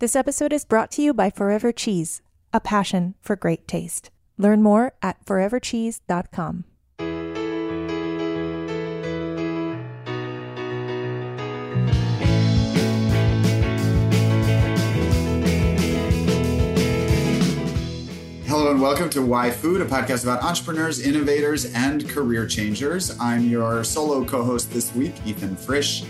This episode is brought to you by Forever Cheese, a passion for great taste. Learn more at forevercheese.com. Hello and welcome to Why Food, a podcast about entrepreneurs, innovators, and career changers. I'm your solo co host this week, Ethan Frisch.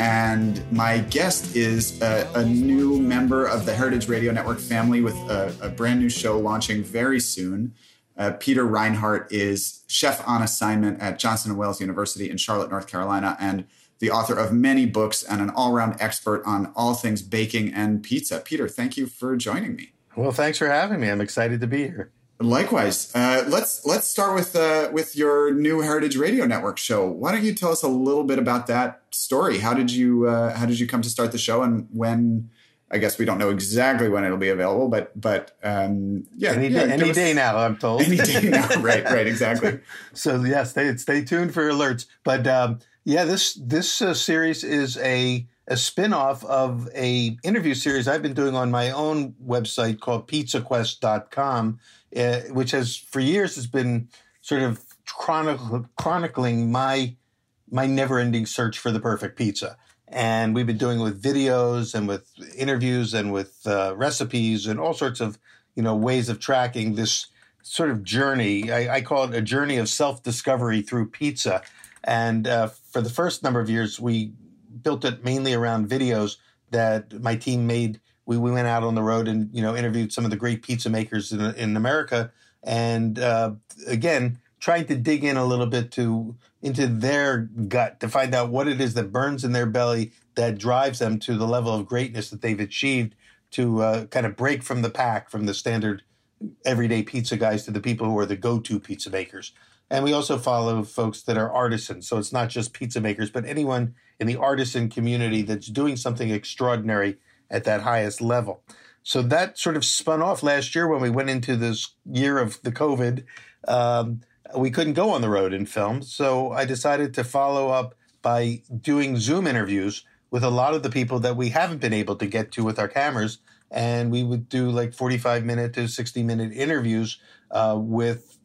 And my guest is a, a, new member of the Heritage Radio Network family with a, a brand new show launching very soon. Uh, Peter Reinhart is chef on assignment at Johnson & Wales University in Charlotte, North Carolina, and the author of many books and an all-round expert on all things baking and pizza. Peter, thank you for joining me. Well, thanks for having me. I'm excited to be here. Likewise, uh, let's let's start with uh, with your new Heritage Radio Network show. Why don't you tell us a little bit about that story? How did you uh, how did you come to start the show, and when? I guess we don't know exactly when it'll be available, but but um, yeah, any, yeah, day, any day now. I'm told any day now. right, right, exactly. so yeah, stay stay tuned for alerts. But um, yeah, this this uh, series is a a spin-off of a interview series I've been doing on my own website called pizzaquest.com, uh, which has for years has been sort of chronic- chronicling my my never-ending search for the perfect pizza. And we've been doing with videos and with interviews and with uh, recipes and all sorts of you know ways of tracking this sort of journey. I, I call it a journey of self-discovery through pizza. And uh, for the first number of years, we built it mainly around videos that my team made. We, we went out on the road and you know interviewed some of the great pizza makers in, in America, and uh, again trying to dig in a little bit to into their gut to find out what it is that burns in their belly that drives them to the level of greatness that they've achieved to uh, kind of break from the pack, from the standard everyday pizza guys to the people who are the go-to pizza makers. And we also follow folks that are artisans. So it's not just pizza makers, but anyone in the artisan community that's doing something extraordinary at that highest level. So that sort of spun off last year when we went into this year of the COVID. Um, we couldn't go on the road and film. So I decided to follow up by doing Zoom interviews with a lot of the people that we haven't been able to get to with our cameras. And we would do like 45 minute to 60 minute interviews uh, with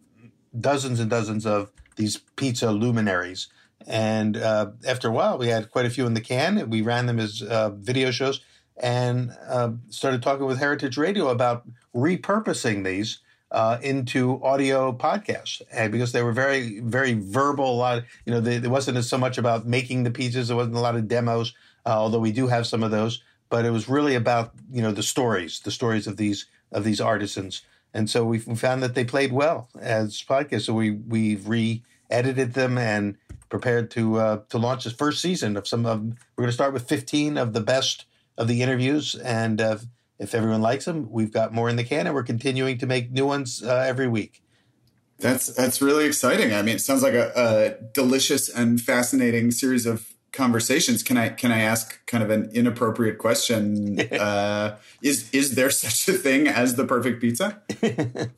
dozens and dozens of these pizza luminaries. And uh, after a while, we had quite a few in the can. We ran them as uh, video shows and uh, started talking with Heritage Radio about repurposing these uh, into audio podcasts. And because they were very, very verbal, a lot, of, you know, they, it wasn't so much about making the pieces. There wasn't a lot of demos, uh, although we do have some of those. But it was really about you know the stories, the stories of these of these artisans and so we found that they played well as podcasts. So we we've re-edited them and prepared to uh, to launch the first season of some of. We're going to start with fifteen of the best of the interviews, and uh, if everyone likes them, we've got more in the can, and we're continuing to make new ones uh, every week. That's that's really exciting. I mean, it sounds like a, a delicious and fascinating series of conversations can i can i ask kind of an inappropriate question uh, is is there such a thing as the perfect pizza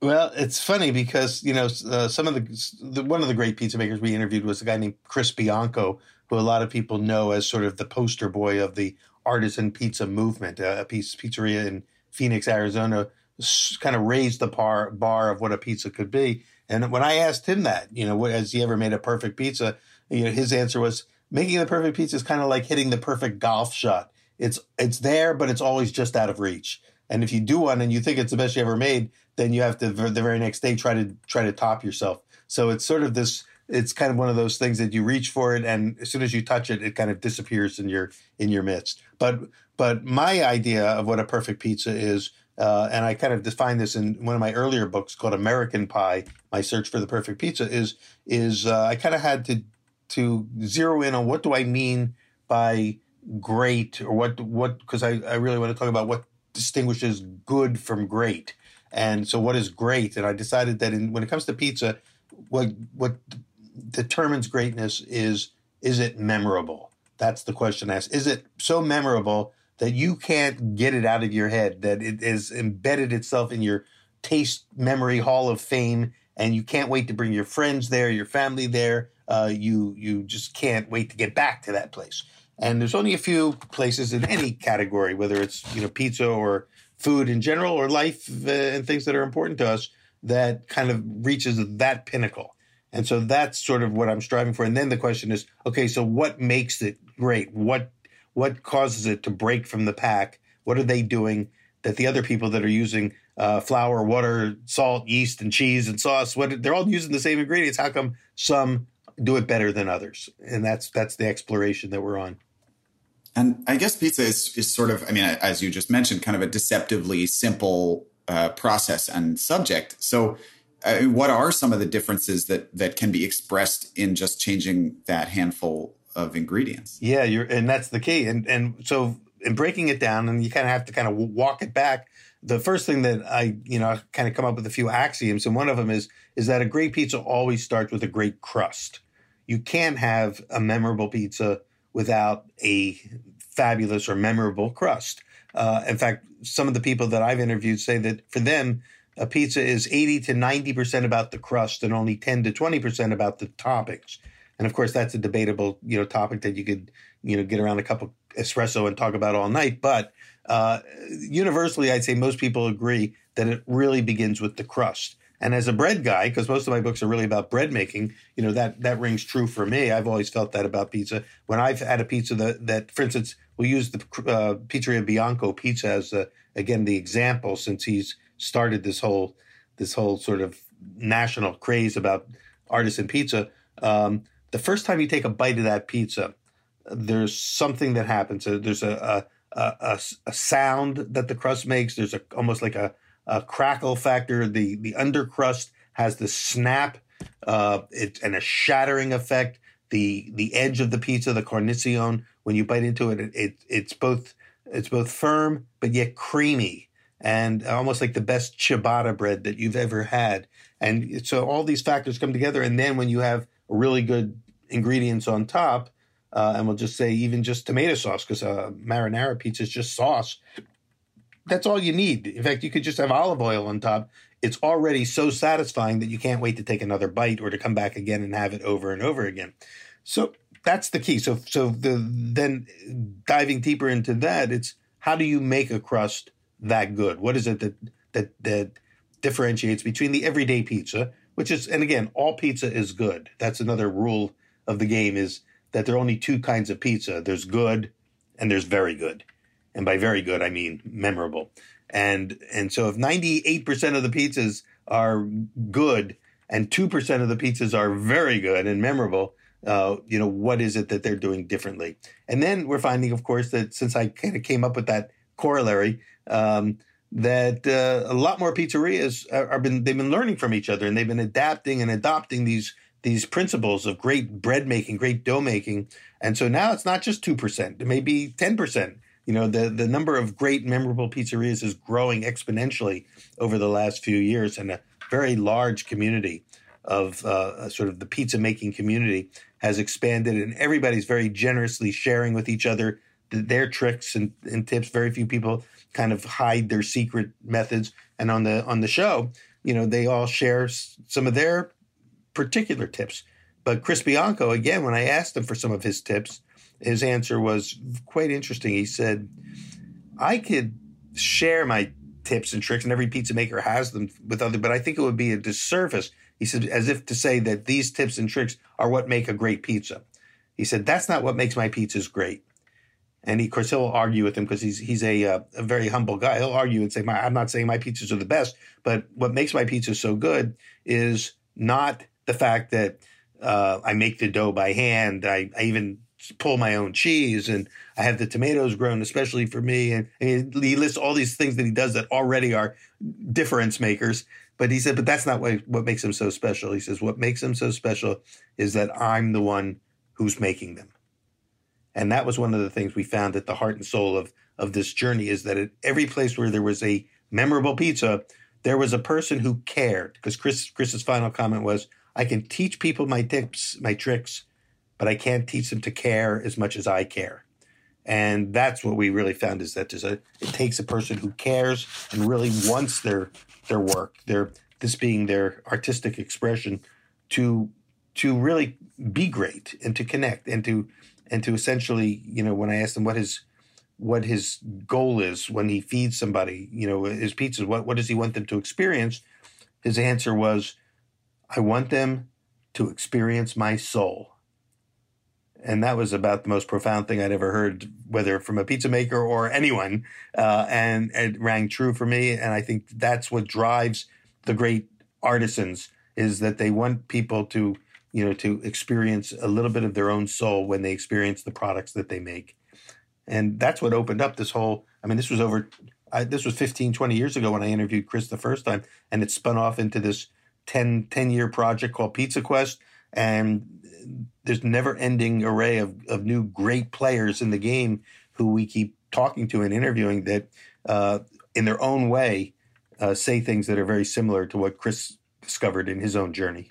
well it's funny because you know uh, some of the, the, one of the great pizza makers we interviewed was a guy named chris bianco who a lot of people know as sort of the poster boy of the artisan pizza movement uh, a piece, pizzeria in phoenix arizona kind of raised the bar, bar of what a pizza could be and when i asked him that you know has he ever made a perfect pizza you know his answer was making the perfect pizza is kind of like hitting the perfect golf shot. It's it's there, but it's always just out of reach. And if you do one and you think it's the best you ever made, then you have to the very next day try to try to top yourself. So it's sort of this. It's kind of one of those things that you reach for it, and as soon as you touch it, it kind of disappears in your in your midst. But but my idea of what a perfect pizza is, uh, and I kind of defined this in one of my earlier books called American Pie: My Search for the Perfect Pizza. Is is uh, I kind of had to to zero in on what do I mean by great or what what because I, I really want to talk about what distinguishes good from great. And so what is great? And I decided that in, when it comes to pizza, what what determines greatness is is it memorable? That's the question I asked. Is it so memorable that you can't get it out of your head, that it has embedded itself in your taste memory hall of fame, and you can't wait to bring your friends there, your family there, uh, you you just can't wait to get back to that place. And there's only a few places in any category, whether it's you know pizza or food in general or life uh, and things that are important to us, that kind of reaches that pinnacle. And so that's sort of what I'm striving for. And then the question is, okay, so what makes it great? What what causes it to break from the pack? What are they doing that the other people that are using uh, flour, water, salt, yeast, and cheese and sauce, what they're all using the same ingredients? How come some do it better than others? And that's that's the exploration that we're on. And I guess pizza is is sort of, I mean, as you just mentioned, kind of a deceptively simple uh, process and subject. So, uh, what are some of the differences that that can be expressed in just changing that handful of ingredients? Yeah, you're, and that's the key. And and so in breaking it down, and you kind of have to kind of walk it back. The first thing that I, you know, kind of come up with a few axioms, and one of them is is that a great pizza always starts with a great crust. You can't have a memorable pizza without a fabulous or memorable crust. Uh, in fact, some of the people that I've interviewed say that for them, a pizza is 80 to 90% about the crust and only 10 to 20% about the toppings. And of course, that's a debatable, you know, topic that you could, you know, get around a cup of espresso and talk about all night. But uh, universally, I'd say most people agree that it really begins with the crust. And as a bread guy, because most of my books are really about bread making, you know that that rings true for me. I've always felt that about pizza. When I've had a pizza that, that for instance, we use the uh, Pizzeria Bianco pizza as a, again the example, since he's started this whole this whole sort of national craze about artisan pizza. Um, the first time you take a bite of that pizza, there's something that happens. There's a a, a, a sound that the crust makes. There's a almost like a uh, crackle factor. The the undercrust has the snap uh, it, and a shattering effect. The the edge of the pizza, the cornicione, when you bite into it, it, it it's both it's both firm but yet creamy and almost like the best ciabatta bread that you've ever had. And so all these factors come together, and then when you have really good ingredients on top, uh, and we'll just say even just tomato sauce because uh, marinara pizza is just sauce that's all you need. In fact, you could just have olive oil on top. It's already so satisfying that you can't wait to take another bite or to come back again and have it over and over again. So that's the key. So so the then diving deeper into that, it's how do you make a crust that good? What is it that that that differentiates between the everyday pizza, which is and again, all pizza is good. That's another rule of the game is that there are only two kinds of pizza. There's good and there's very good and by very good I mean memorable. And and so if 98% of the pizzas are good and 2% of the pizzas are very good and memorable, uh, you know, what is it that they're doing differently? And then we're finding, of course, that since I kind of came up with that corollary, um, that uh, a lot more pizzerias are, been they've been learning from each other and they've been adapting and adopting these these principles of great bread making, great dough making, and so now it's not just two percent; it may be ten percent, you know the the number of great memorable pizzerias is growing exponentially over the last few years and a very large community of uh, sort of the pizza making community has expanded and everybody's very generously sharing with each other their tricks and, and tips. Very few people kind of hide their secret methods and on the on the show you know they all share some of their particular tips but chris bianco again when i asked him for some of his tips his answer was quite interesting. He said, I could share my tips and tricks, and every pizza maker has them with other, but I think it would be a disservice. He said, as if to say that these tips and tricks are what make a great pizza. He said, that's not what makes my pizzas great. And he, of course, he'll argue with him because he's he's a uh, a very humble guy. He'll argue and say, "I'm not saying my pizzas are the best, but what makes my pizza so good is not the fact that uh, I make the dough by hand. I, I even pull my own cheese and I have the tomatoes grown especially for me. And, and he lists all these things that he does that already are difference makers. But he said, but that's not what, what makes him so special. He says, what makes him so special is that I'm the one who's making them. And that was one of the things we found at the heart and soul of, of this journey is that at every place where there was a memorable pizza, there was a person who cared. Because Chris Chris's final comment was, I can teach people my tips, my tricks, but I can't teach them to care as much as I care. And that's what we really found is that a it takes a person who cares and really wants their their work, their this being their artistic expression, to to really be great and to connect and to and to essentially, you know, when I asked him what his what his goal is when he feeds somebody, you know, his pizzas, what what does he want them to experience? His answer was, I want them to experience my soul. And that was about the most profound thing I'd ever heard, whether from a pizza maker or anyone. Uh, and it rang true for me. And I think that's what drives the great artisans is that they want people to, you know, to experience a little bit of their own soul when they experience the products that they make. And that's what opened up this whole, I mean, this was over, I, this was 15, 20 years ago when I interviewed Chris the first time. And it spun off into this 10, 10 year project called Pizza Quest. And there's never ending array of, of new great players in the game who we keep talking to and interviewing that uh, in their own way uh, say things that are very similar to what Chris discovered in his own journey.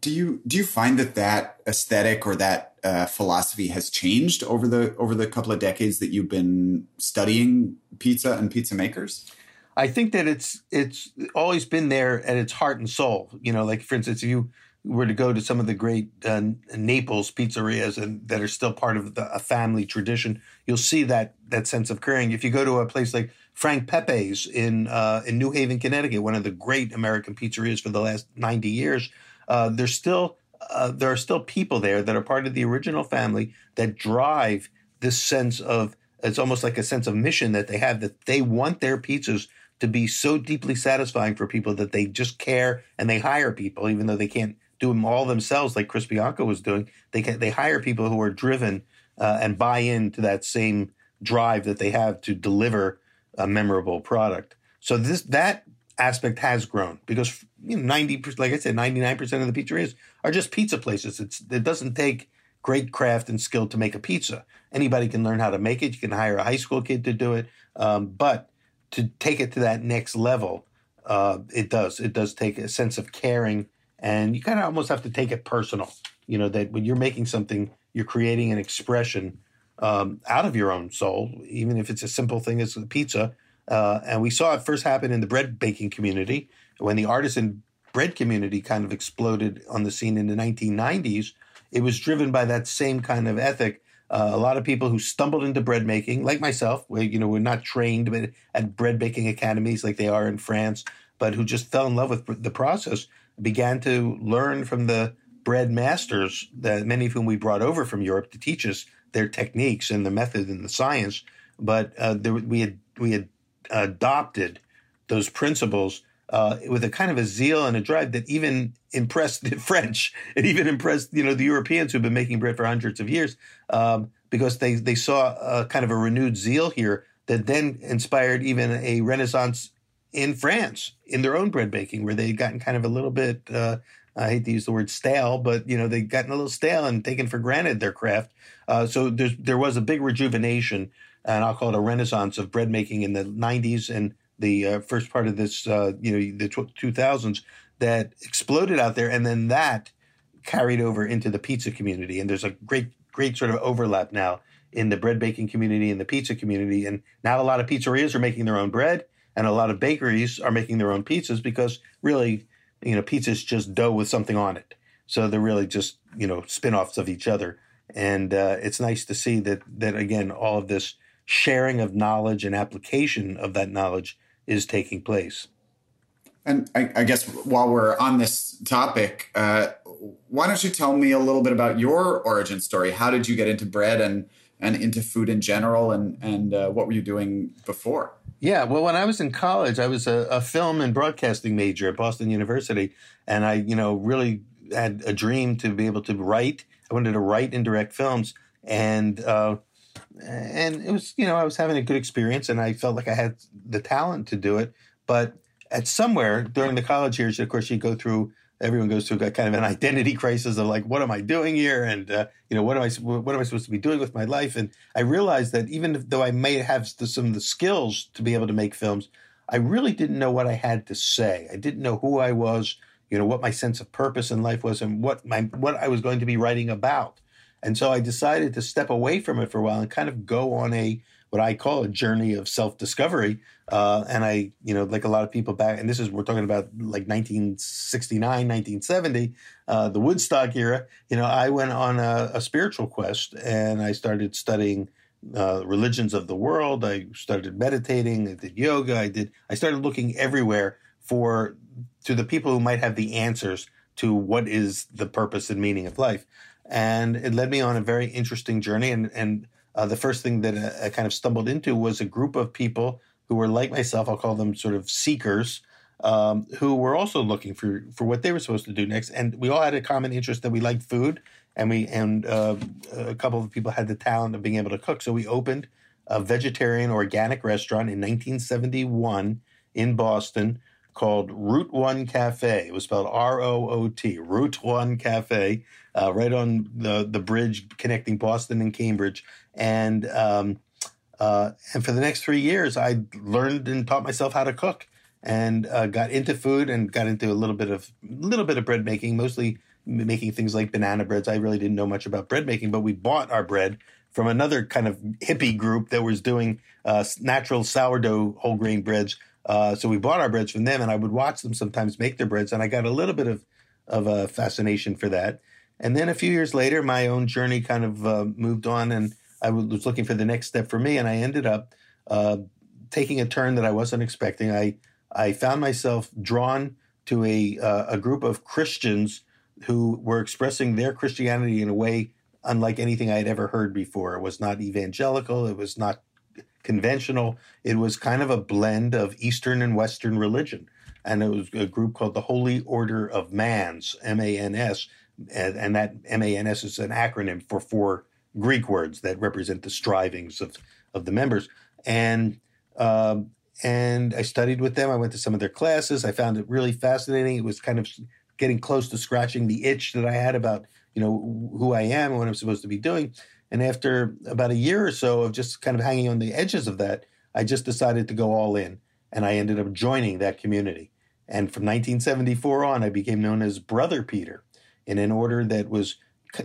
Do you do you find that that aesthetic or that uh, philosophy has changed over the over the couple of decades that you've been studying pizza and pizza makers? I think that it's it's always been there at its heart and soul. You know, like for instance, if you were to go to some of the great uh, Naples pizzerias and that are still part of the, a family tradition, you'll see that that sense of caring. If you go to a place like Frank Pepe's in uh, in New Haven, Connecticut, one of the great American pizzerias for the last ninety years, uh, there's still uh, there are still people there that are part of the original family that drive this sense of it's almost like a sense of mission that they have that they want their pizzas to be so deeply satisfying for people that they just care and they hire people even though they can't do them all themselves like Chris Bianco was doing. They can, they hire people who are driven uh, and buy into that same drive that they have to deliver a memorable product. So this that aspect has grown because you know, 90 like I said 99% of the pizzerias are just pizza places. It's it doesn't take great craft and skill to make a pizza. Anybody can learn how to make it. You can hire a high school kid to do it. Um, but to take it to that next level, uh, it does. It does take a sense of caring and you kind of almost have to take it personal. You know that when you're making something, you're creating an expression um, out of your own soul, even if it's a simple thing as a pizza. Uh, and we saw it first happen in the bread baking community when the artisan bread community kind of exploded on the scene in the 1990s. It was driven by that same kind of ethic. Uh, a lot of people who stumbled into bread making, like myself, where you know we're not trained at bread baking academies like they are in France, but who just fell in love with the process began to learn from the bread masters that many of whom we brought over from Europe to teach us their techniques and the method and the science. But uh, there, we had we had adopted those principles uh, with a kind of a zeal and a drive that even impressed the French. It even impressed you know the Europeans who've been making bread for hundreds of years um, because they they saw a kind of a renewed zeal here that then inspired even a renaissance in France in their own bread baking, where they'd gotten kind of a little bit, uh, I hate to use the word stale, but you know they'd gotten a little stale and taken for granted their craft. Uh, so there was a big rejuvenation, and I'll call it a renaissance of bread making in the '90s and the uh, first part of this, uh, you know, the 2000s that exploded out there, and then that carried over into the pizza community. And there's a great, great sort of overlap now in the bread baking community and the pizza community. And now a lot of pizzerias are making their own bread and a lot of bakeries are making their own pizzas because really, you know, pizza is just dough with something on it. So they're really just you know spin-offs of each other, and uh, it's nice to see that that again all of this sharing of knowledge and application of that knowledge is taking place. And I, I guess while we're on this topic, uh, why don't you tell me a little bit about your origin story? How did you get into bread and and into food in general, and and uh, what were you doing before? Yeah, well, when I was in college, I was a, a, film and broadcasting major at Boston University, and I, you know, really had a dream to be able to write. I wanted to write and direct films, and uh, and it was, you know, I was having a good experience, and I felt like I had the talent to do it. But at somewhere during the college years, of course, you go through everyone goes through kind of an identity crisis of like, what am I doing here? And, uh, you know, what am I, what am I supposed to be doing with my life? And I realized that even though I may have some of the skills to be able to make films, I really didn't know what I had to say. I didn't know who I was, you know, what my sense of purpose in life was and what my, what I was going to be writing about. And so I decided to step away from it for a while and kind of go on a what I call a journey of self discovery. Uh, and I, you know, like a lot of people back, and this is, we're talking about like 1969, 1970, uh, the Woodstock era. You know, I went on a, a spiritual quest and I started studying uh, religions of the world. I started meditating. I did yoga. I did. I started looking everywhere for to the people who might have the answers to what is the purpose and meaning of life. And it led me on a very interesting journey. And and uh, the first thing that I, I kind of stumbled into was a group of people who were like myself. I'll call them sort of seekers. Um, who were also looking for for what they were supposed to do next, and we all had a common interest that we liked food, and we and uh, a couple of people had the talent of being able to cook. So we opened a vegetarian organic restaurant in 1971 in Boston called Root One Cafe. It was spelled R O O T, Root One Cafe, uh, right on the the bridge connecting Boston and Cambridge. And um, uh, and for the next three years, I learned and taught myself how to cook, and uh, got into food and got into a little bit of little bit of bread making, mostly making things like banana breads. I really didn't know much about bread making, but we bought our bread from another kind of hippie group that was doing uh, natural sourdough whole grain breads. Uh, so we bought our breads from them, and I would watch them sometimes make their breads, and I got a little bit of of a fascination for that. And then a few years later, my own journey kind of uh, moved on, and I was looking for the next step for me, and I ended up uh, taking a turn that I wasn't expecting. I I found myself drawn to a uh, a group of Christians who were expressing their Christianity in a way unlike anything I had ever heard before. It was not evangelical, it was not conventional. It was kind of a blend of Eastern and Western religion. And it was a group called the Holy Order of Mans, M A N S. And, that M A N S is an acronym for four Greek words that represent the strivings of, of the members. And um, and I studied with them. I went to some of their classes. I found it really fascinating. It was kind of getting close to scratching the itch that I had about you know who I am and what I'm supposed to be doing. And after about a year or so of just kind of hanging on the edges of that, I just decided to go all in, and I ended up joining that community. And from 1974 on, I became known as Brother Peter, in an order that was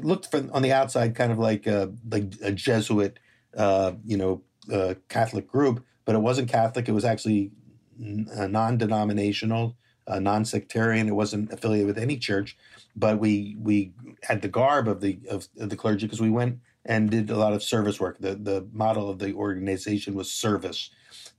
looked from on the outside kind of like a, like a Jesuit, uh, you know, uh, Catholic group, but it wasn't Catholic. It was actually non-denominational uh, non-sectarian. It wasn't affiliated with any church, but we we had the garb of the of, of the clergy because we went and did a lot of service work. The the model of the organization was service.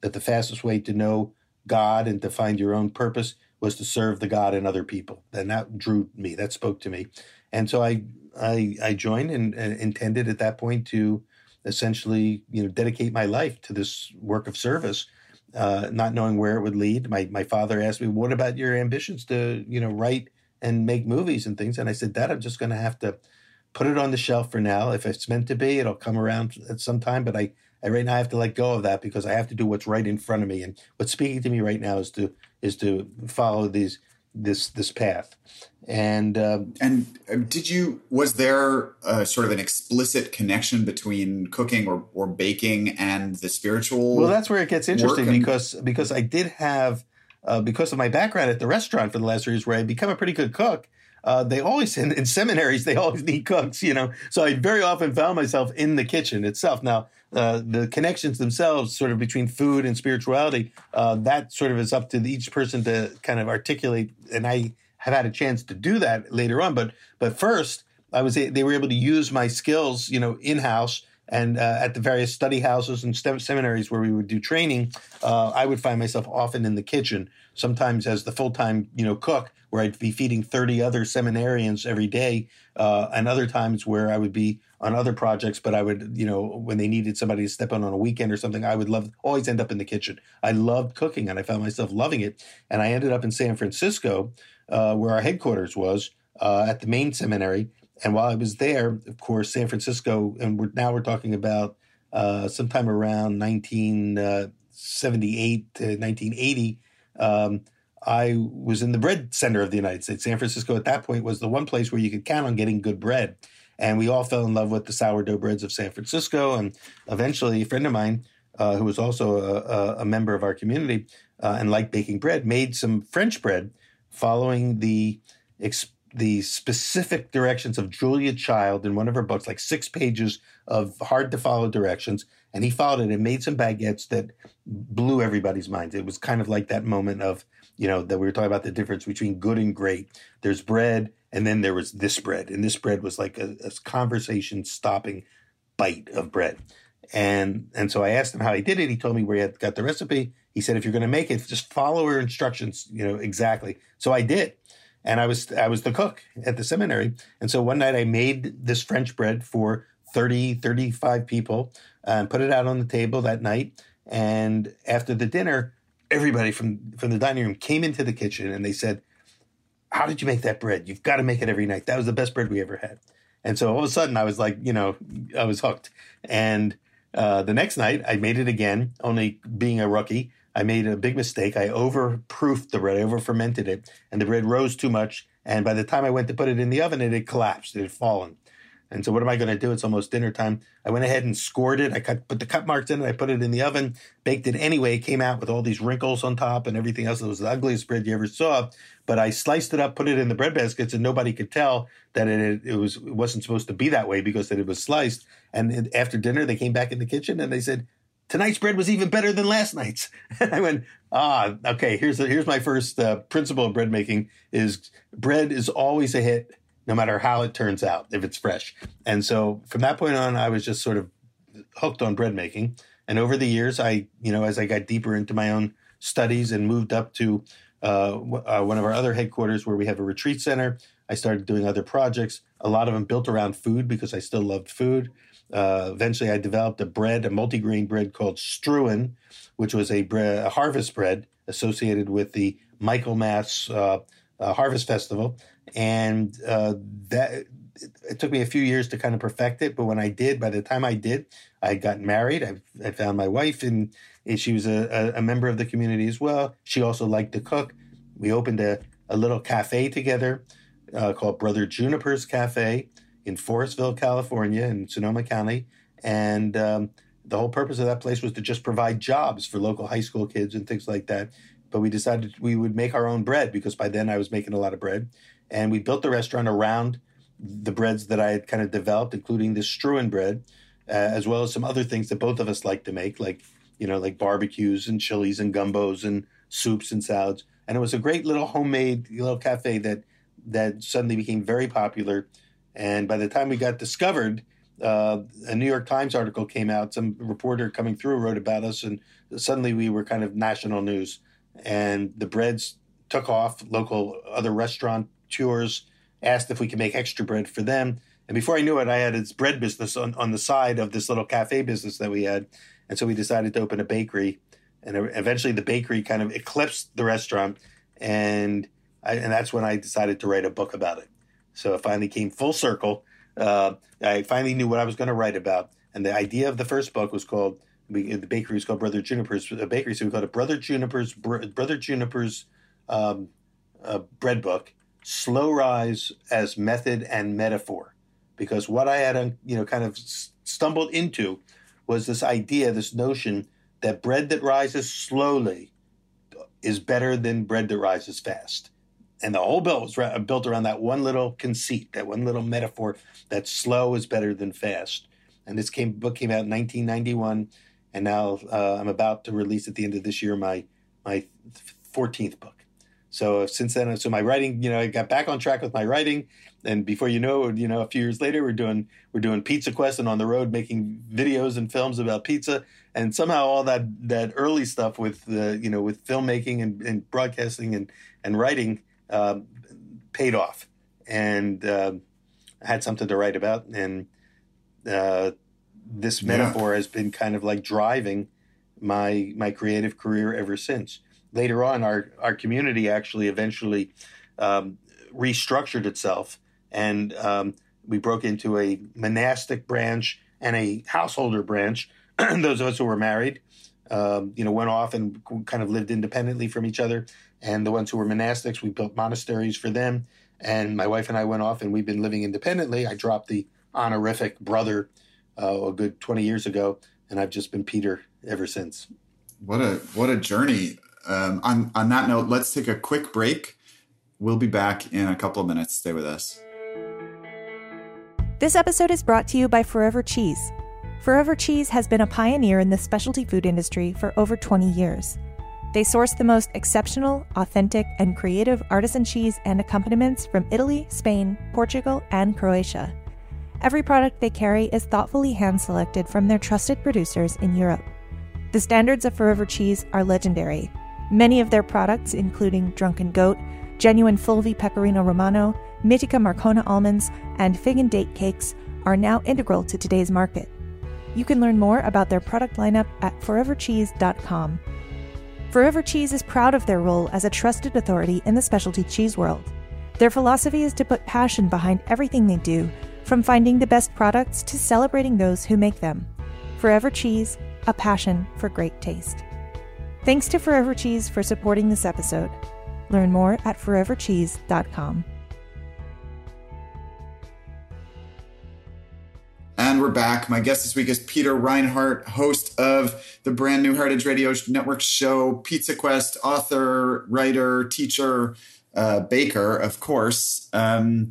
That the fastest way to know God and to find your own purpose was to serve the God and other people. And that drew me. That spoke to me. And so I I, I joined and, and intended at that point to essentially you know dedicate my life to this work of service uh, not knowing where it would lead. My my father asked me, "What about your ambitions to you know write and make movies and things?" And I said, "Dad, I'm just going to have to put it on the shelf for now. If it's meant to be, it'll come around at some time. But I, I right now I have to let go of that because I have to do what's right in front of me. And what's speaking to me right now is to is to follow these this this path. And um, and uh, did you was there a, sort of an explicit connection between cooking or, or baking and the spiritual? Well, that's where it gets interesting because because I did have uh, because of my background at the restaurant for the last years where I become a pretty good cook. Uh, they always in, in, seminaries they always need cooks, you know. So I very often found myself in the kitchen itself. Now uh, the connections themselves, sort of between food and spirituality, uh, that sort of is up to each person to kind of articulate. And I have had a chance to do that later on, but but first I was they were able to use my skills, you know, in house and uh, at the various study houses and seminaries where we would do training, uh, I would find myself often in the kitchen, sometimes as the full time you know cook, where I'd be feeding thirty other seminarians every day, uh, and other times where I would be on other projects, but I would you know when they needed somebody to step in on a weekend or something, I would love always end up in the kitchen. I loved cooking, and I found myself loving it, and I ended up in San Francisco, uh, where our headquarters was uh, at the main seminary and while I was there, of course, San Francisco, and we're, now we're talking about uh, sometime around 1978 uh, to 1980, um, I was in the bread center of the United States. San Francisco at that point was the one place where you could count on getting good bread. And we all fell in love with the sourdough breads of San Francisco. And eventually, a friend of mine, uh, who was also a, a, member of our community uh, and liked baking bread, made some French bread following the the specific directions of Julia Child in one of her books, like six pages of hard to follow directions. and he followed it and made some baguettes that blew everybody's minds. It was kind of like that moment of, you know, that we were talking about the difference between good and great. There's bread, and then there was this bread, and this bread was like a, a conversation stopping bite of bread. And and so I asked him how he did it. He told me where he had got the recipe. He said, if you're going to make it, just follow her instructions, you know, exactly. So I did and I was I was the cook at the seminary. And so one night I made this French bread for 30, 35 people and put it out on the table that night. And after the dinner, everybody from, from the dining room came into the kitchen and they said, How did you make that bread? You've got to make it every night. That was the best bread we ever had. And so all of a sudden I was like, you know, I was hooked. And uh, the next night I made it again, only being a rookie. I made a big mistake. I overproofed the bread, I over fermented it, and the bread rose too much. And by the time I went to put it in the oven, it had collapsed. It had fallen. And so what am I going to do? It's almost dinner time. I went ahead and scored it. I cut, put the cut marks in it. I put it in the oven, baked it anyway. It came out with all these wrinkles on top and everything else. It was the ugliest bread you ever saw. But I sliced it up, put it in the bread baskets, and nobody could tell that it, it was it wasn't supposed to be that way because that it was sliced. And after dinner, they came back in the kitchen and they said, "Tonight's bread was even better than last night's." And I went, "Ah, okay. Here's the, here's my first uh, principle of bread making: is bread is always a hit." no matter how it turns out if it's fresh. And so from that point on, I was just sort of hooked on bread making. And over the years, I, you know, as I got deeper into my own studies and moved up to uh, uh, one of our other headquarters where we have a retreat center, I started doing other projects. A lot of them built around food because I still loved food. Uh, eventually, I developed a bread, a multigrain bread called Struan, which was a, bread, a harvest bread associated with the Michaelmas uh, uh, Harvest Festival and uh, that it took me a few years to kind of perfect it. But when I did, by the time I did, I got married. I, I found my wife, and, and she was a, a, member of the community as well. She also liked to cook. We opened a, a little cafe together uh, called Brother Juniper's Cafe in Forestville, California, in Sonoma County. And um, the whole purpose of that place was to just provide jobs for local high school kids and things like that. But we decided we would make our own bread because by then I was making a lot of bread and we built the restaurant around the breads that I had kind of developed, including the Struan bread, uh, as well as some other things that both of us like to make, like you know, like barbecues and chilies and gumbos and soups and salads. And it was a great little homemade little cafe that that suddenly became very popular. And by the time we got discovered, uh, a New York Times article came out. Some reporter coming through wrote about us, and suddenly we were kind of national news. And the breads took off. Local other restaurant tours, asked if we could make extra bread for them. And before I knew it, I had this bread business on, on the side of this little cafe business that we had. And so we decided to open a bakery. And eventually the bakery kind of eclipsed the restaurant. And, I, and that's when I decided to write a book about it. So it finally came full circle. Uh, I finally knew what I was going to write about. And the idea of the first book was called, the bakery was called Brother Juniper's bakery. So we called it Brother Juniper's, Brother Juniper's um, uh, bread book slow rise as method and metaphor because what i had you know kind of stumbled into was this idea this notion that bread that rises slowly is better than bread that rises fast and the whole bill was built around that one little conceit that one little metaphor that slow is better than fast. And this came book came out in 1991 and now uh, i'm about to release at the end of this year my my 14th book. So since then, so my writing, you know, I got back on track with my writing, and before you know, you know, a few years later, we're doing we're doing Pizza Quest and on the road making videos and films about pizza, and somehow all that that early stuff with the you know with filmmaking and, and broadcasting and and writing uh, paid off, and uh, I had something to write about, and uh, this metaphor yeah. has been kind of like driving my my creative career ever since later on, our our community actually eventually um, restructured itself, and um, we broke into a monastic branch and a householder branch. Those of us who were married, um, you know, went off and kind of lived independently from each other. And the ones who were monastics, we built monasteries for them. And my wife and I went off, and we've been living independently. I dropped the honorific brother uh, a good twenty years ago, and I've just been Peter ever since. What a what a journey! um, on, on that note, let's take a quick break. We'll be back in a couple of minutes. Stay with us. This episode is brought to you by Forever Cheese. Forever Cheese has been a pioneer in the specialty food industry for over 20 years. They source the most exceptional, authentic, and creative artisan cheese and accompaniments from Italy, Spain, Portugal, and Croatia. Every product they carry is thoughtfully hand selected from their trusted producers in Europe. The standards of Forever Cheese are legendary. Many of their products, including Drunken Goat, genuine Fulvi Pecorino Romano, Mitica Marcona almonds, and fig and date cakes, are now integral to today's market. You can learn more about their product lineup at forevercheese.com. Forever Cheese is proud of their role as a trusted authority in the specialty cheese world. Their philosophy is to put passion behind everything they do, from finding the best products to celebrating those who make them. Forever Cheese, a passion for great taste. Thanks to Forever Cheese for supporting this episode. Learn more at forevercheese.com. And we're back. My guest this week is Peter Reinhart, host of the brand new Heritage Radio Network show, Pizza Quest, author, writer, teacher, uh, baker, of course. Um,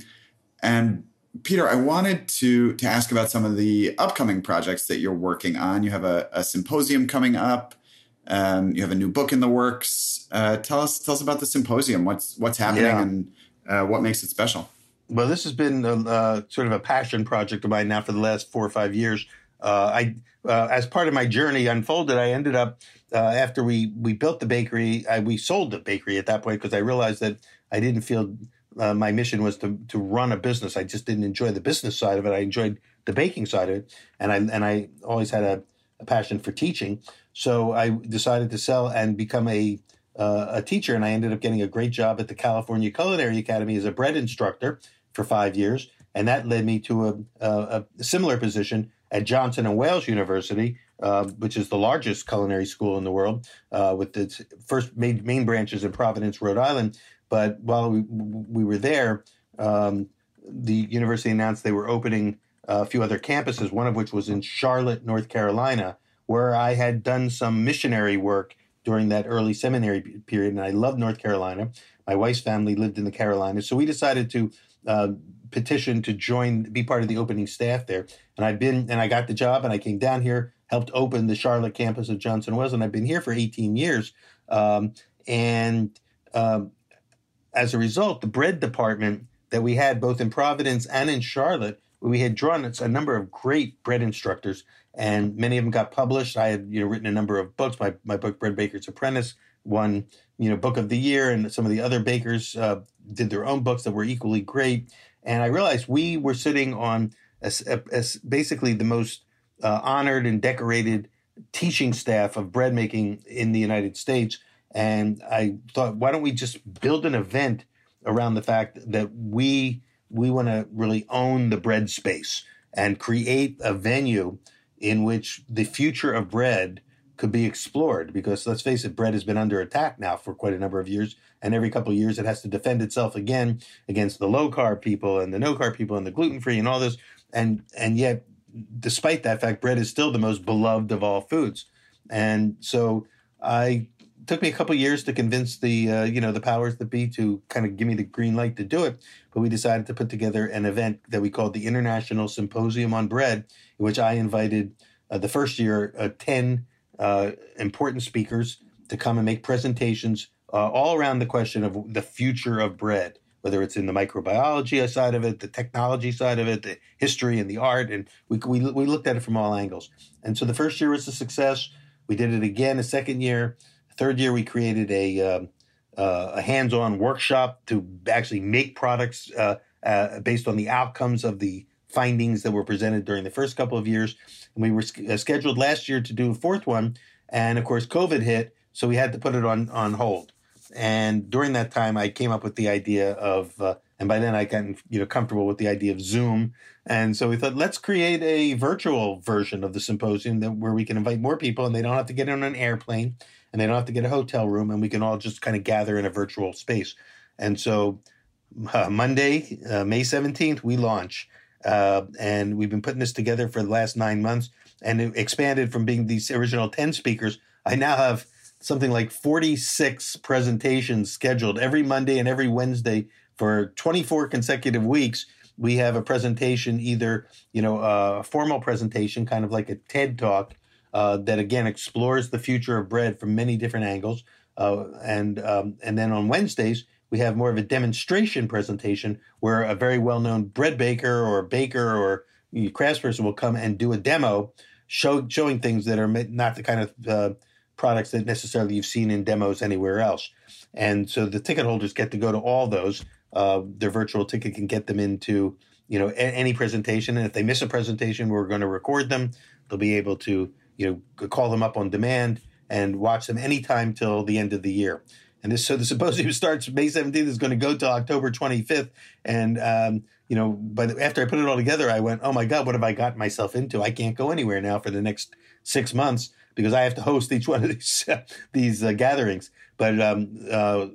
and Peter, I wanted to to ask about some of the upcoming projects that you're working on. You have a, a symposium coming up. Um, you have a new book in the works. Uh, tell us tell us about the symposium. What's what's happening yeah. and uh, what makes it special? Well, this has been a, uh, sort of a passion project of mine now for the last four or five years. Uh, I, uh, as part of my journey unfolded, I ended up uh, after we we built the bakery, I, we sold the bakery at that point because I realized that I didn't feel uh, my mission was to to run a business. I just didn't enjoy the business side of it. I enjoyed the baking side of it, and I and I always had a, a passion for teaching. So I decided to sell and become a uh, a teacher, and I ended up getting a great job at the California Culinary Academy as a bread instructor for five years, and that led me to a, a, a similar position at Johnson and Wales University, uh, which is the largest culinary school in the world, uh, with its first main, main, branches in Providence, Rhode Island. But while we, we were there, um, the university announced they were opening a few other campuses, one of which was in Charlotte, North Carolina, where I had done some missionary work during that early seminary period. And I loved North Carolina. My wife's family lived in the Carolinas. So we decided to uh, petition to join, be part of the opening staff there. And I've been, and I got the job, and I came down here, helped open the Charlotte campus of Johnson Wales, and I've been here for 18 years. Um, and um, as a result, the bread department that we had both in Providence and in Charlotte, we had drawn a number of great bread instructors, and many of them got published. I had you know written a number of books. My my book, Bread Baker's Apprentice, won you know book of the year, and some of the other bakers uh, did their own books that were equally great. And I realized we were sitting on as basically the most uh, honored and decorated teaching staff of bread making in the United States. And I thought, why don't we just build an event around the fact that we we want to really own the bread space and create a venue in which the future of bread could be explored because let's face it bread has been under attack now for quite a number of years and every couple of years it has to defend itself again against the low carb people and the no carb people and the gluten free and all this. And and yet despite that fact bread is still the most beloved of all foods. And so i took me a couple years to convince the uh, you know the powers that be to kind of give me the green light to do it but we decided to put together an event that we called the international symposium on bread in which i invited uh, the first year uh, 10 uh, important speakers to come and make presentations uh, all around the question of the future of bread, whether it's in the microbiology side of it, the technology side of it, the history and the art. And we, we, we looked at it from all angles. And so the first year was a success. We did it again a second year. Third year, we created a, um, uh, a hands on workshop to actually make products uh, uh, based on the outcomes of the findings that were presented during the first couple of years. And we were uh, scheduled last year to do a fourth one. And of course, COVID hit. So we had to put it on, on hold. And during that time, I came up with the idea of, uh, and by then I got you know comfortable with the idea of Zoom. And so we thought, let's create a virtual version of the symposium that where we can invite more people, and they don't have to get on an airplane, and they don't have to get a hotel room, and we can all just kind of gather in a virtual space. And so uh, Monday, uh, May seventeenth, we launch, uh, and we've been putting this together for the last nine months, and it expanded from being these original ten speakers. I now have something like 46 presentations scheduled every Monday and every Wednesday for 24 consecutive weeks. we have a presentation, either you know a formal presentation, kind of like a TED talk, uh, that again explores the future of bread from many different angles. Uh, and um, and then on Wednesdays we have more of a demonstration presentation where a very well known bread baker or baker or craftsperson will come and do a demo, show, showing things that are not the kind of uh, products that necessarily you've seen in demos anywhere else. And so the ticket holders get to go to all those. Uh, their virtual ticket can get them into you know a- any presentation, and if they miss a presentation, we're going to record them. They'll be able to you know call them up on demand and watch them anytime till the end of the year. And this so the symposium starts May 17th is going to go to October 25th. And um, you know, but after I put it all together, I went, oh my God, what have I gotten myself into? I can't go anywhere now for the next six months because I have to host each one of these these uh, gatherings. But um, uh,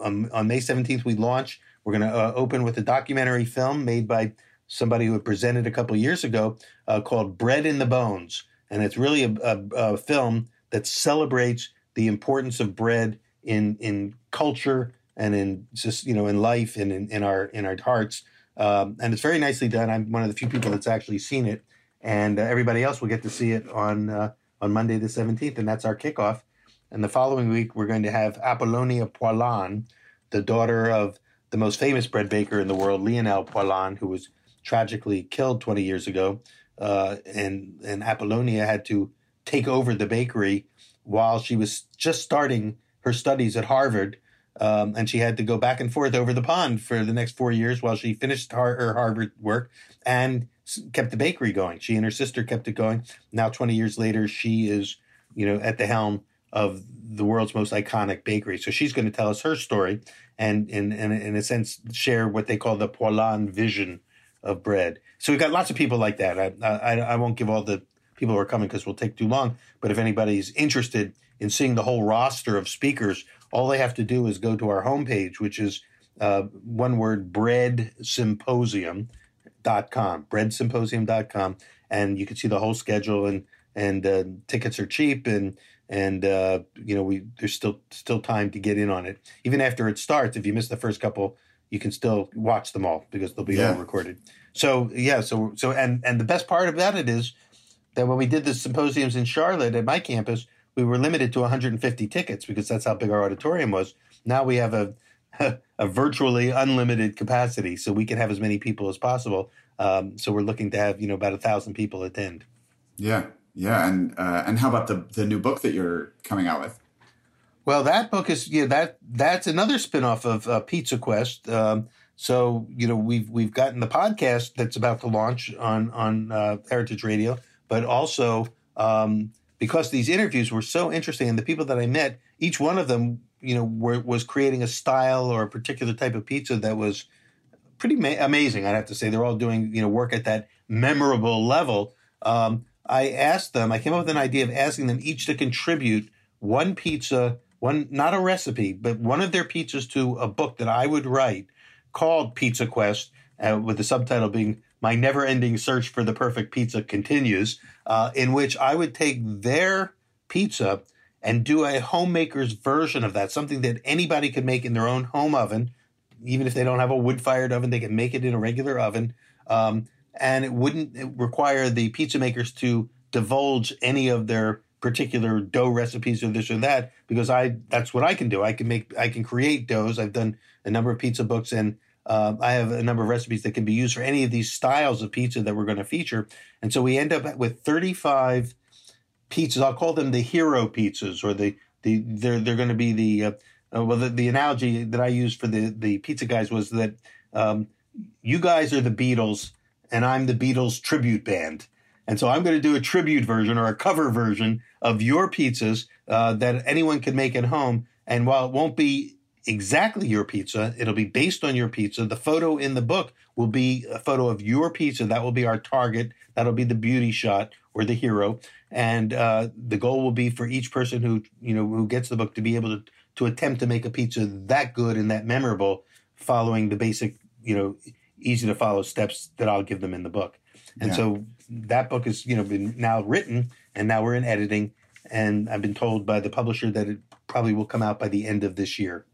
um, on May 17th, we launch. We're going to uh, open with a documentary film made by somebody who had presented a couple years ago uh, called Bread in the Bones. And it's really a, a, a film that celebrates the importance of bread in in culture and in just you know in life and in, in our in our hearts. Um, and it's very nicely done. I'm one of the few people that's actually seen it, and uh, everybody else will get to see it on uh, on Monday the 17th, and that's our kickoff. And the following week, we're going to have Apollonia Poilâne, the daughter of the most famous bread baker in the world, Lionel Poilâne, who was tragically killed 20 years ago. Uh, and and Apollonia had to take over the bakery while she was just starting her studies at Harvard. Um, and she had to go back and forth over the pond for the next four years while she finished her, her Harvard work and kept the bakery going. She and her sister kept it going. Now, 20 years later, she is, you know, at the helm of the world's most iconic bakery. So she's going to tell us her story and, in, in, in a sense, share what they call the Poilâne vision of bread. So we've got lots of people like that. I, I, I won't give all the people who are coming because we'll take too long. But if anybody's interested in seeing the whole roster of speakers, all they have to do is go to our homepage, which is uh, one word breadsymposium.com, breadsymposium.com, and you can see the whole schedule and and uh, tickets are cheap and and uh, you know we there's still still time to get in on it. Even after it starts, if you miss the first couple, you can still watch them all because they'll be yeah. all recorded. So yeah, so so and and the best part about it is that when we did the symposiums in Charlotte at my campus, we were limited to 150 tickets because that's how big our auditorium was. Now we have a a virtually unlimited capacity, so we can have as many people as possible. Um, so we're looking to have you know about a thousand people attend. Yeah, yeah, and uh, and how about the the new book that you're coming out with? Well, that book is yeah that that's another spinoff of uh, Pizza Quest. Um, so you know we've we've gotten the podcast that's about to launch on on uh, Heritage Radio, but also um, because these interviews were so interesting, and the people that I met, each one of them, you know, were, was creating a style or a particular type of pizza that was pretty ma- amazing. I'd have to say they're all doing you know work at that memorable level. Um, I asked them. I came up with an idea of asking them each to contribute one pizza, one not a recipe, but one of their pizzas to a book that I would write called Pizza Quest, uh, with the subtitle being "My Never-Ending Search for the Perfect Pizza Continues," uh, in which I would take their pizza and do a homemaker's version of that, something that anybody could make in their own home oven, even if they don't have a wood-fired oven, they can make it in a regular oven, um, and it wouldn't require the pizza makers to divulge any of their particular dough recipes or this or that because I that's what I can do. I can make I can create doughs. I've done a number of pizza books and uh, I have a number of recipes that can be used for any of these styles of pizza that we're going to feature. And so we end up with 35 pizzas. I'll call them the hero pizzas, or the, the they're, they're going to be the, uh, uh, well, the, the, analogy that I used for the, the pizza guys was that um, you guys are the Beatles and I'm the Beatles tribute band. And so I'm going to do a tribute version or a cover version of your pizzas uh, that anyone can make at home. And while it won't be exactly your pizza. It'll be based on your pizza. The photo in the book will be a photo of your pizza. That will be our target. That'll be the beauty shot or the hero. And uh, the goal will be for each person who you know who gets the book to be able to to attempt to make a pizza that good and that memorable, following the basic you know easy to follow steps that I'll give them in the book. And yeah. so that book is you know been now written and now we're in editing. And I've been told by the publisher that it probably will come out by the end of this year.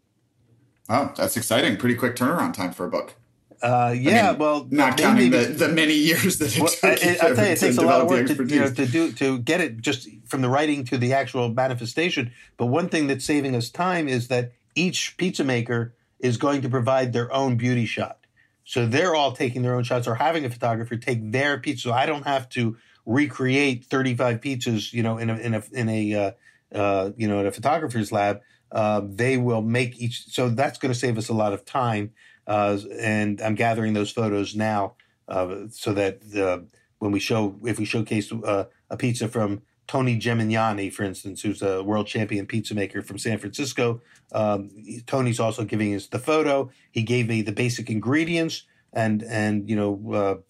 Oh, that's exciting. Pretty quick turnaround time for a book. Uh, yeah, I mean, well, not counting the, the many years that it well, took. I, I, tell you, it takes a lot of work to, you know, to do to get it just from the writing to the actual manifestation. But one thing that's saving us time is that each pizza maker is going to provide their own beauty shot. So they're all taking their own shots or having a photographer take their pizza. So I don't have to recreate 35 pizzas, you know, in a in a in a uh, uh, you know, in a photographer's lab. Uh, they will make each. So that's going to save us a lot of time uh, and I'm gathering those photos now uh, so that uh, when we show, if we showcase uh, a pizza from Tony Gemignani, for instance, who's a world champion pizza maker from San Francisco, um, Tony's also giving us the photo. He gave me the basic ingredients and and you know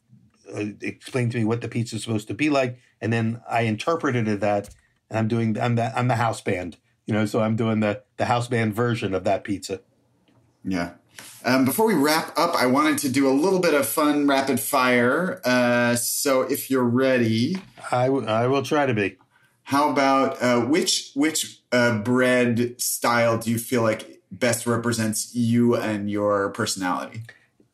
explained to me what the pizza is supposed to be like, and then I interpreted that, and I'm doing I'm the I'm the house band, you know, so I'm doing the the house band version of that pizza. Yeah, um, before we wrap up, I wanted to do a little bit of fun rapid fire. Uh, so if you're ready, I, w- I will try to be. How about uh, which which uh, bread style do you feel like best represents you and your personality?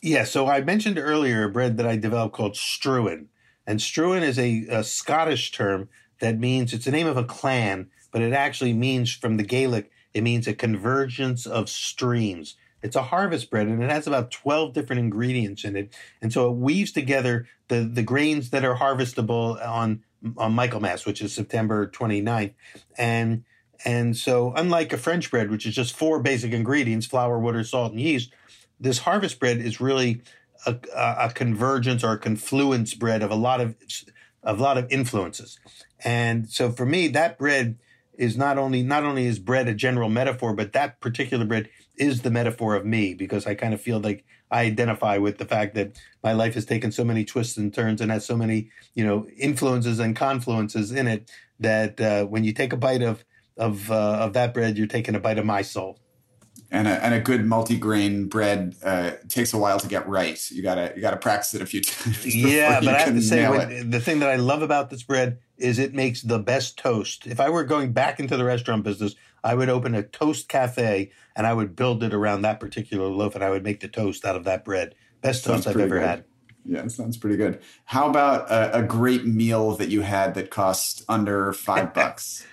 Yeah, so I mentioned earlier a bread that I developed called Struan, and Struan is a, a Scottish term that means it's the name of a clan, but it actually means from the Gaelic it means a convergence of streams. It's a harvest bread and it has about 12 different ingredients in it. And so it weaves together the, the grains that are harvestable on, on Michaelmas, which is September 29th. And, and so unlike a French bread, which is just four basic ingredients, flour, water, salt, and yeast, this harvest bread is really a, a convergence or a confluence bread of a lot of, of a lot of influences. And so for me, that bread is not only not only is bread a general metaphor, but that particular bread is the metaphor of me because I kind of feel like I identify with the fact that my life has taken so many twists and turns and has so many you know influences and confluences in it that uh, when you take a bite of of uh, of that bread, you're taking a bite of my soul. And a, and a good multigrain bread uh, takes a while to get right. You gotta you gotta practice it a few times. Yeah, but I have to say, when, the thing that I love about this bread is it makes the best toast. If I were going back into the restaurant business, I would open a toast cafe and I would build it around that particular loaf and I would make the toast out of that bread. Best sounds toast I've ever good. had. Yeah, sounds pretty good. How about a, a great meal that you had that cost under five bucks?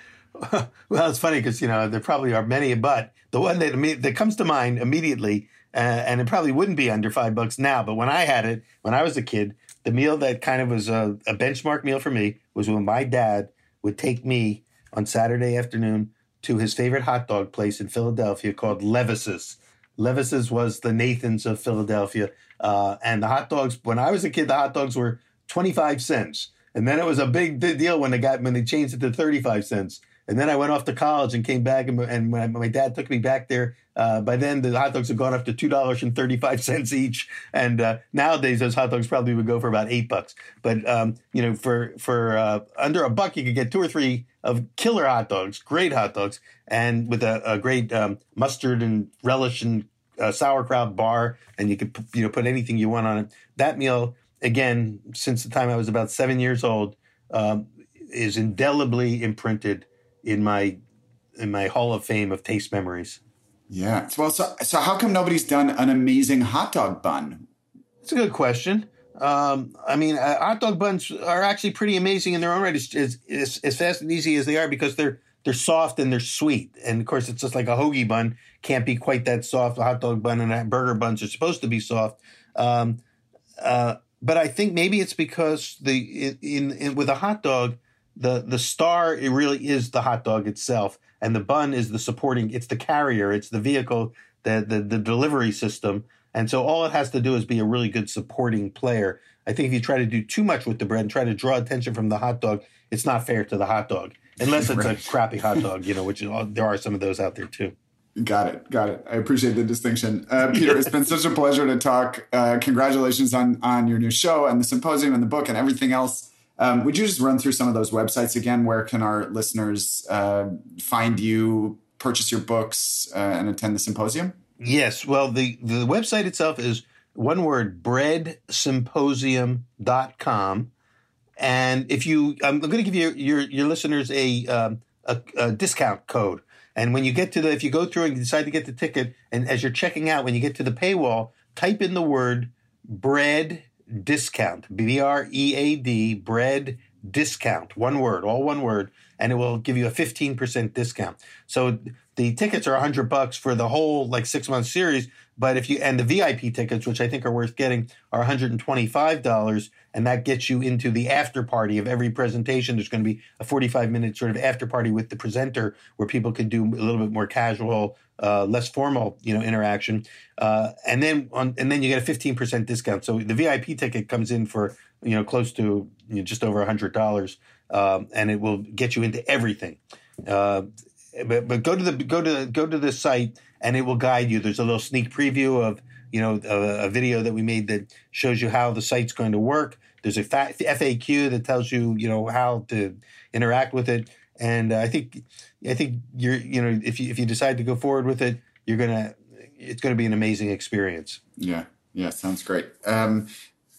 well, it's funny because you know there probably are many, but the one that that comes to mind immediately, uh, and it probably wouldn't be under five bucks now. But when I had it when I was a kid, the meal that kind of was a, a benchmark meal for me was when my dad would take me on Saturday afternoon to his favorite hot dog place in Philadelphia called Levis's. Levis's was the Nathan's of Philadelphia. Uh, and the hot dogs, when I was a kid, the hot dogs were 25 cents. And then it was a big deal when they got when they changed it to 35 cents. And then I went off to college and came back, and, and my, my dad took me back there. Uh, by then, the hot dogs had gone up to two dollars and thirty-five cents each, and uh, nowadays those hot dogs probably would go for about eight bucks. But um, you know, for for uh, under a buck, you could get two or three of killer hot dogs, great hot dogs, and with a, a great um, mustard and relish and uh, sauerkraut bar, and you could you know put anything you want on it. That meal, again, since the time I was about seven years old, um, is indelibly imprinted in my in my hall of fame of taste memories. Yeah. Well, so so how come nobody's done an amazing hot dog bun? It's a good question. Um, I mean, uh, hot dog buns are actually pretty amazing in their own right. It's, it's, as fast and easy as they are because they're they're soft and they're sweet. And of course, it's just like a hoagie bun can't be quite that soft. A hot dog bun and burger buns are supposed to be soft. Um, uh, but I think maybe it's because the in, in with a hot dog, the the star it really is the hot dog itself, and the bun is the supporting. It's the carrier. It's the vehicle. The, the the delivery system. And so all it has to do is be a really good supporting player. I think if you try to do too much with the bread and try to draw attention from the hot dog, it's not fair to the hot dog, unless it's right. a crappy hot dog, you know, which there are some of those out there too. Got it. Got it. I appreciate the distinction. Uh, Peter, it's been such a pleasure to talk. Uh, congratulations on, on your new show and the symposium and the book and everything else. Um, would you just run through some of those websites again? Where can our listeners uh, find you, purchase your books, uh, and attend the symposium? Yes. Well, the, the website itself is one word, breadsymposium.com. And if you, I'm going to give your, your, your listeners a, um, a, a discount code. And when you get to the, if you go through and you decide to get the ticket, and as you're checking out, when you get to the paywall, type in the word bread discount. B R E A D bread discount. One word, all one word, and it will give you a 15% discount. So the tickets are 100 bucks for the whole like 6 month series, but if you and the VIP tickets, which I think are worth getting, are $125 and that gets you into the after party of every presentation. There's going to be a 45 minute sort of after party with the presenter where people can do a little bit more casual uh, less formal, you know, interaction, uh, and then on, and then you get a fifteen percent discount. So the VIP ticket comes in for you know close to you know, just over a hundred dollars, um, and it will get you into everything. Uh, but but go to the go to go to the site, and it will guide you. There's a little sneak preview of you know a, a video that we made that shows you how the site's going to work. There's a FAQ that tells you you know how to interact with it and uh, I think I think you're you know if you if you decide to go forward with it, you're gonna it's going to be an amazing experience. Yeah, yeah, sounds great. Um,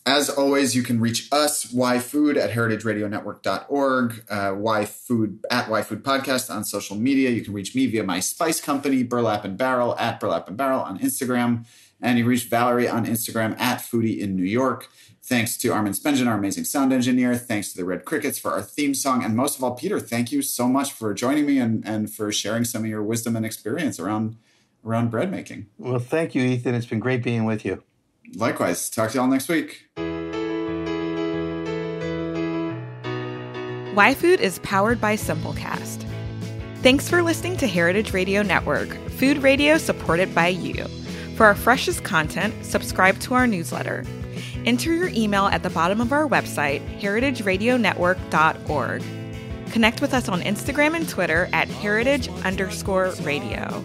as always, you can reach us, yfood at heritageradionetwork.org, uh, yfood at yfood podcast on social media. You can reach me via my spice company, Burlap and Barrel, at Burlap and Barrel on Instagram. And you reach Valerie on Instagram at Foodie in New York. Thanks to Armin Spengen, our amazing sound engineer. Thanks to the Red Crickets for our theme song. And most of all, Peter, thank you so much for joining me and, and for sharing some of your wisdom and experience around around bread making. Well, thank you, Ethan. It's been great being with you. Likewise. Talk to y'all next week. YFood is powered by Simplecast. Thanks for listening to Heritage Radio Network, food radio supported by you. For our freshest content, subscribe to our newsletter Enter your email at the bottom of our website, heritageradionetwork.org. Connect with us on Instagram and Twitter at heritage underscore radio.